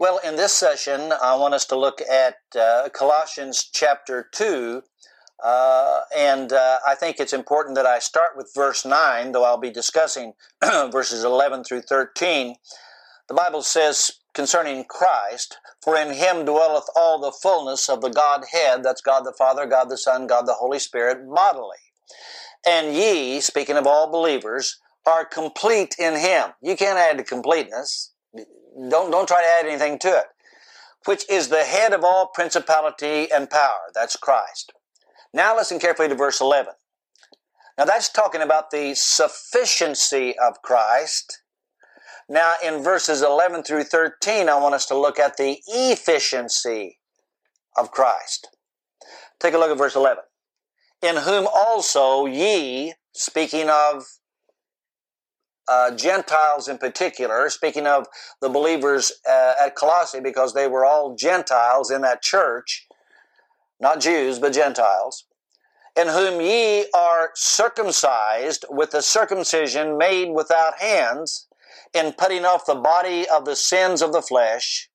Well, in this session, I want us to look at uh, Colossians chapter 2. Uh, and uh, I think it's important that I start with verse 9, though I'll be discussing verses 11 through 13. The Bible says concerning Christ, For in him dwelleth all the fullness of the Godhead, that's God the Father, God the Son, God the Holy Spirit, bodily. And ye, speaking of all believers, are complete in him. You can't add to completeness. Don't, don't try to add anything to it. Which is the head of all principality and power. That's Christ. Now listen carefully to verse 11. Now that's talking about the sufficiency of Christ. Now in verses 11 through 13, I want us to look at the efficiency of Christ. Take a look at verse 11. In whom also ye, speaking of uh, Gentiles in particular, speaking of the believers uh, at Colossae, because they were all Gentiles in that church, not Jews, but Gentiles, in whom ye are circumcised with the circumcision made without hands, in putting off the body of the sins of the flesh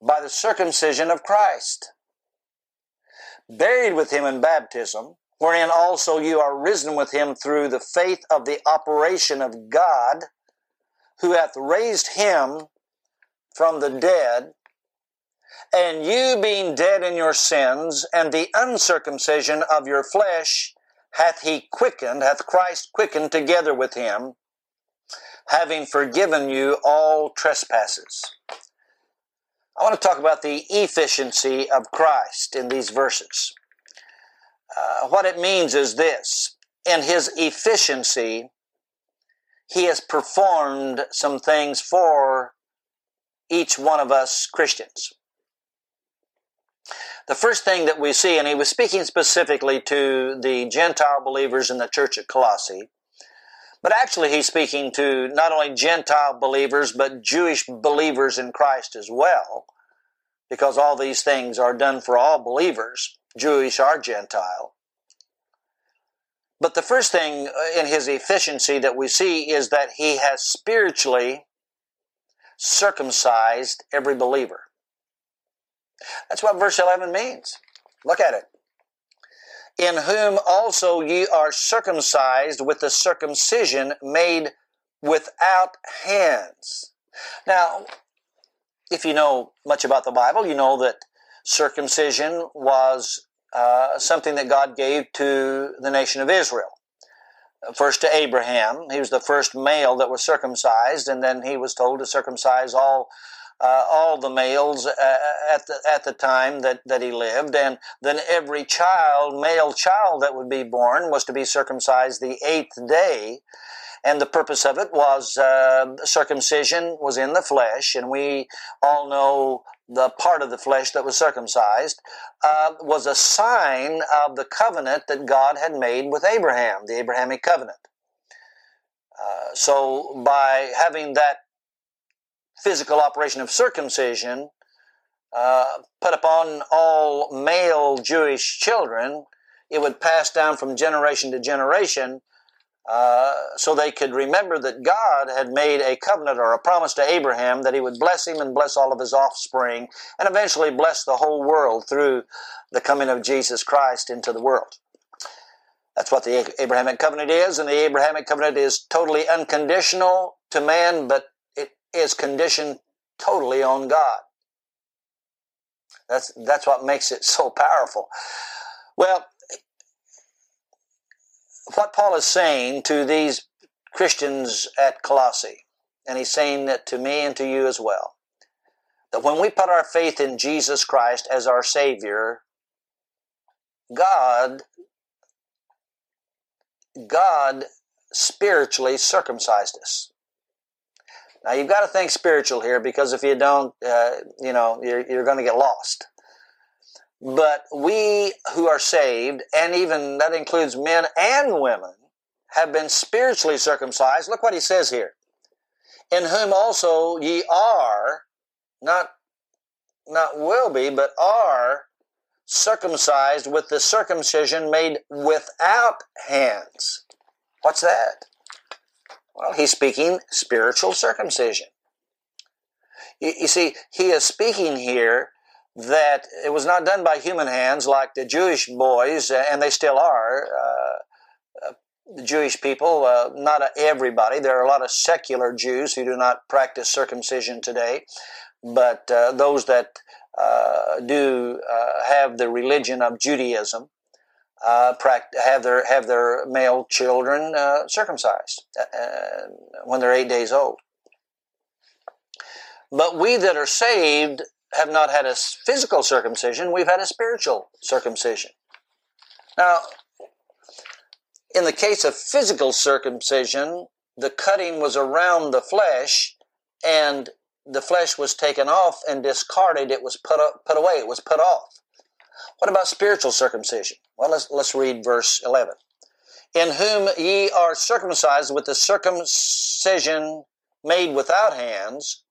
by the circumcision of Christ, buried with him in baptism wherein also you are risen with him through the faith of the operation of God, who hath raised him from the dead, and you being dead in your sins, and the uncircumcision of your flesh, hath he quickened, hath Christ quickened together with him, having forgiven you all trespasses. I want to talk about the efficiency of Christ in these verses. Uh, what it means is this in his efficiency, he has performed some things for each one of us Christians. The first thing that we see, and he was speaking specifically to the Gentile believers in the church at Colossae, but actually he's speaking to not only Gentile believers, but Jewish believers in Christ as well, because all these things are done for all believers. Jewish or Gentile. But the first thing uh, in his efficiency that we see is that he has spiritually circumcised every believer. That's what verse 11 means. Look at it. In whom also ye are circumcised with the circumcision made without hands. Now, if you know much about the Bible, you know that circumcision was uh, something that God gave to the nation of Israel. First to Abraham, he was the first male that was circumcised, and then he was told to circumcise all uh, all the males uh, at the at the time that, that he lived, and then every child, male child that would be born, was to be circumcised the eighth day, and the purpose of it was uh, circumcision was in the flesh, and we all know the part of the flesh that was circumcised, uh, was a sign of the covenant that God had made with Abraham, the Abrahamic covenant. Uh, so, by having that physical operation of circumcision uh, put upon all male Jewish children, it would pass down from generation to generation uh, so they could remember that God had made a covenant or a promise to Abraham that he would bless him and bless all of his offspring and eventually bless the whole world through the coming of Jesus Christ into the world. That's what the Abrahamic covenant is, and the Abrahamic covenant is totally unconditional to man, but it is conditioned totally on God. That's, that's what makes it so powerful. Well, what Paul is saying to these Christians at Colossae, and he's saying that to me and to you as well, that when we put our faith in Jesus Christ as our Savior, God, God spiritually circumcised us. Now you've got to think spiritual here because if you don't, uh, you know, you're, you're going to get lost. But we who are saved, and even that includes men and women, have been spiritually circumcised. Look what he says here. In whom also ye are, not, not will be, but are circumcised with the circumcision made without hands. What's that? Well, he's speaking spiritual circumcision. You, you see, he is speaking here that it was not done by human hands like the Jewish boys, and they still are. Uh, uh, the Jewish people, uh, not everybody. There are a lot of secular Jews who do not practice circumcision today, but uh, those that uh, do uh, have the religion of Judaism have their have their male children circumcised when they're eight days old. But we that are saved have not had a physical circumcision, we've had a spiritual circumcision. Now, in the case of physical circumcision, the cutting was around the flesh and the flesh was taken off and discarded. It was put, up, put away. It was put off. What about spiritual circumcision? Well, let's, let's read verse 11. In whom ye are circumcised with the circumcision made without hands,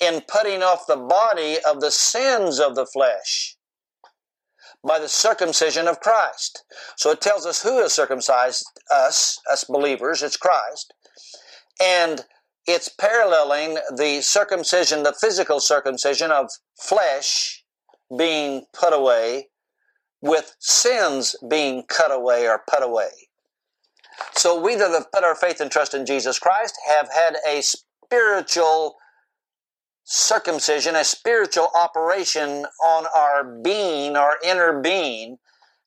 in putting off the body of the sins of the flesh by the circumcision of Christ. So it tells us who has circumcised us, us believers, it's Christ. And it's paralleling the circumcision, the physical circumcision of flesh being put away with sins being cut away or put away. So we that have put our faith and trust in Jesus Christ have had a spiritual circumcision, a spiritual operation on our being, our inner being.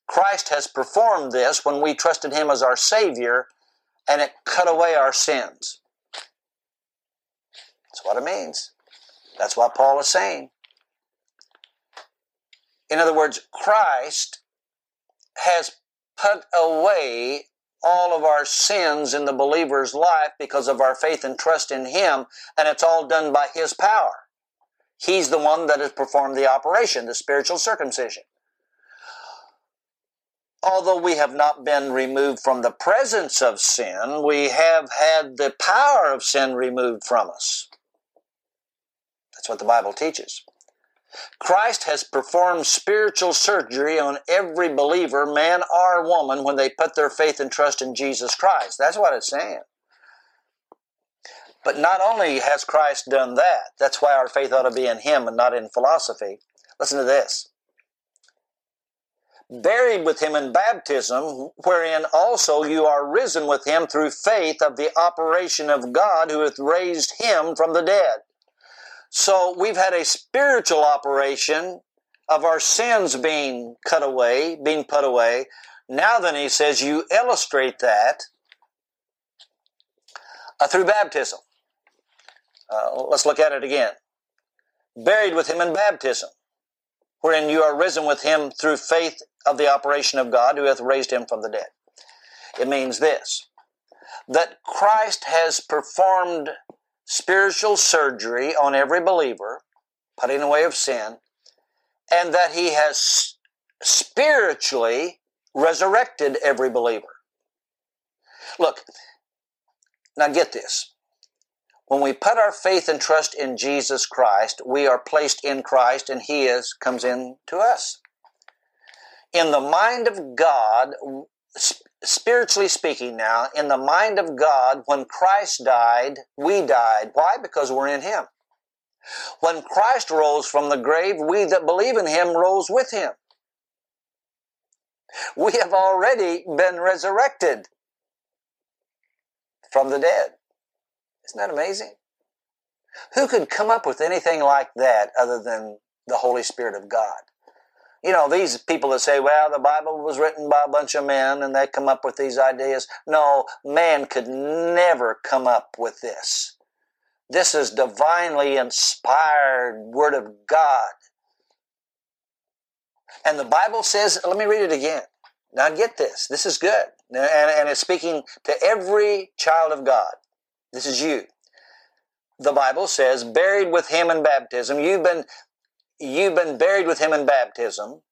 Christ has performed this when we trusted Him as our Savior, and it cut away our sins. That's what it means. That's what Paul is saying. In other words, Christ has put away all of our sins in the believer's life because of our faith and trust in Him, and it's all done by His power. He's the one that has performed the operation, the spiritual circumcision. Although we have not been removed from the presence of sin, we have had the power of sin removed from us. That's what the Bible teaches. Christ has performed spiritual surgery on every believer, man or woman, when they put their faith and trust in Jesus Christ. That's what it's saying. But not only has Christ done that, that's why our faith ought to be in Him and not in philosophy. Listen to this. Buried with Him in baptism, wherein also you are risen with Him through faith of the operation of God who hath raised Him from the dead. So we've had a spiritual operation of our sins being cut away, being put away. Now then, he says, you illustrate that uh, through baptism. Uh, let's look at it again. Buried with him in baptism, wherein you are risen with him through faith of the operation of God who hath raised him from the dead. It means this that Christ has performed spiritual surgery on every believer, putting away of sin, and that he has spiritually resurrected every believer. Look, now get this. When we put our faith and trust in Jesus Christ, we are placed in Christ and he is comes in to us. In the mind of God, spiritually speaking now, in the mind of God, when Christ died, we died. Why? Because we're in Him. When Christ rose from the grave, we that believe in Him rose with Him. We have already been resurrected from the dead. Isn't that amazing? Who could come up with anything like that other than the Holy Spirit of God? You know, these people that say, well, the Bible was written by a bunch of men and they come up with these ideas. No, man could never come up with this. This is divinely inspired Word of God. And the Bible says, let me read it again. Now get this. This is good. And, and it's speaking to every child of God. This is you. The Bible says, buried with him in baptism. You've been you've been buried with him in baptism,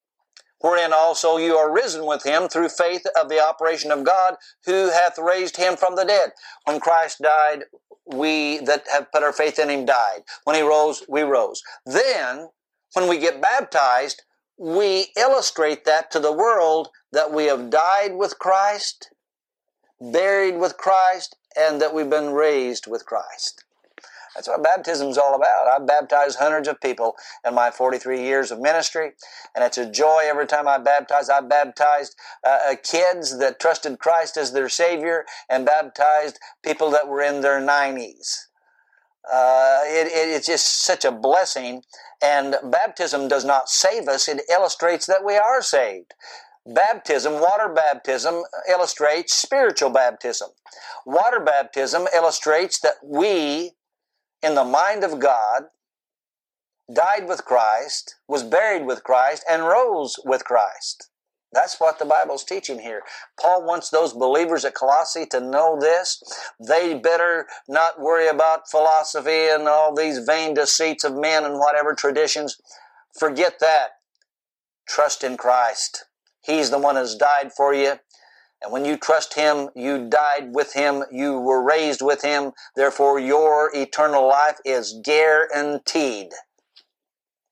wherein also you are risen with him through faith of the operation of God, who hath raised him from the dead. When Christ died, we that have put our faith in him died. When he rose, we rose. Then, when we get baptized, we illustrate that to the world that we have died with Christ, buried with Christ, and that we've been raised with Christ. That's what baptism is all about. I've baptized hundreds of people in my 43 years of ministry, and it's a joy every time I baptize. I baptized uh, uh, kids that trusted Christ as their Savior and baptized people that were in their 90s. Uh, it, it, it's just such a blessing, and baptism does not save us, it illustrates that we are saved. Baptism, water baptism, illustrates spiritual baptism. Water baptism illustrates that we in the mind of God, died with Christ, was buried with Christ, and rose with Christ. That's what the Bible's teaching here. Paul wants those believers at Colossae to know this. They better not worry about philosophy and all these vain deceits of men and whatever traditions. Forget that. Trust in Christ. He's the one who's died for you. And when you trust Him, you died with Him, you were raised with Him, therefore your eternal life is guaranteed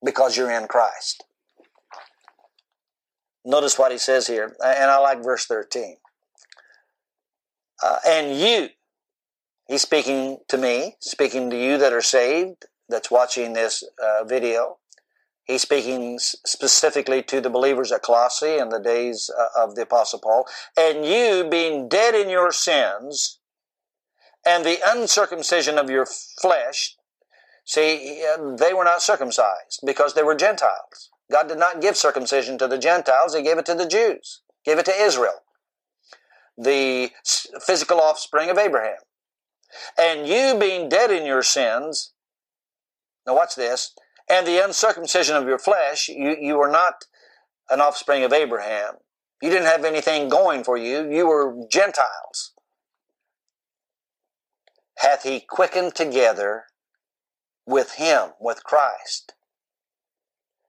because you're in Christ. Notice what he says here, and I like verse 13. Uh, and you, he's speaking to me, speaking to you that are saved, that's watching this uh, video. He's speaking specifically to the believers at Colossae in the days uh, of the Apostle Paul. And you, being dead in your sins, and the uncircumcision of your flesh, see, they were not circumcised because they were Gentiles. God did not give circumcision to the Gentiles, He gave it to the Jews, gave it to Israel, the physical offspring of Abraham. And you, being dead in your sins, now watch this, and the uncircumcision of your flesh, you, you were not an offspring of Abraham. You didn't have anything going for you. You were Gentiles. Hath he quickened together with him, with Christ,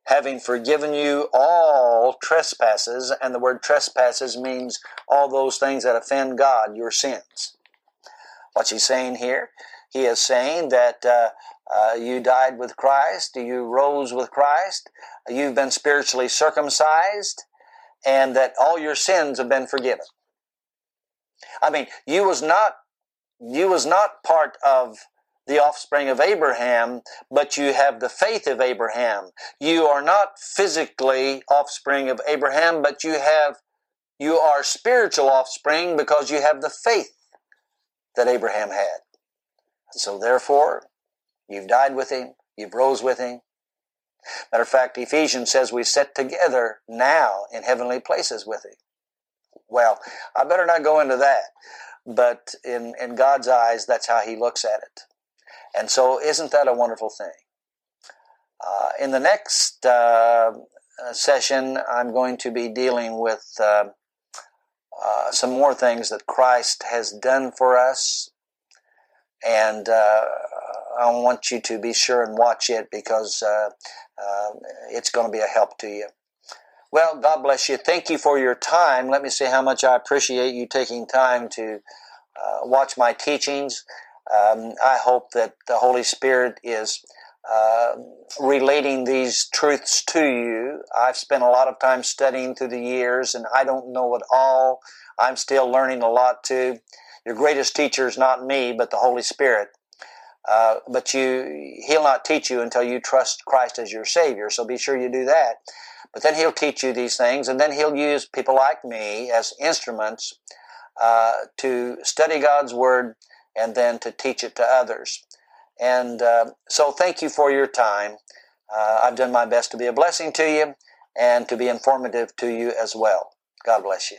having forgiven you all trespasses, and the word trespasses means all those things that offend God, your sins. What's he saying here? He is saying that uh, uh, you died with Christ, you rose with Christ, you've been spiritually circumcised, and that all your sins have been forgiven. I mean, you was not you was not part of the offspring of Abraham, but you have the faith of Abraham. You are not physically offspring of Abraham, but you have you are spiritual offspring because you have the faith that Abraham had. So therefore, You've died with him. You've rose with him. Matter of fact, Ephesians says we sit together now in heavenly places with him. Well, I better not go into that. But in, in God's eyes, that's how he looks at it. And so, isn't that a wonderful thing? Uh, in the next uh, session, I'm going to be dealing with uh, uh some more things that Christ has done for us. And uh, I want you to be sure and watch it because uh, uh, it's going to be a help to you. Well, God bless you. Thank you for your time. Let me say how much I appreciate you taking time to uh, watch my teachings. Um, I hope that the Holy Spirit is uh, relating these truths to you. I've spent a lot of time studying through the years, and I don't know it all. I'm still learning a lot too. Your greatest teacher is not me, but the Holy Spirit. Uh, but you, he'll not teach you until you trust Christ as your Savior. So be sure you do that. But then he'll teach you these things, and then he'll use people like me as instruments uh, to study God's Word and then to teach it to others. And uh, so, thank you for your time. Uh, I've done my best to be a blessing to you and to be informative to you as well. God bless you.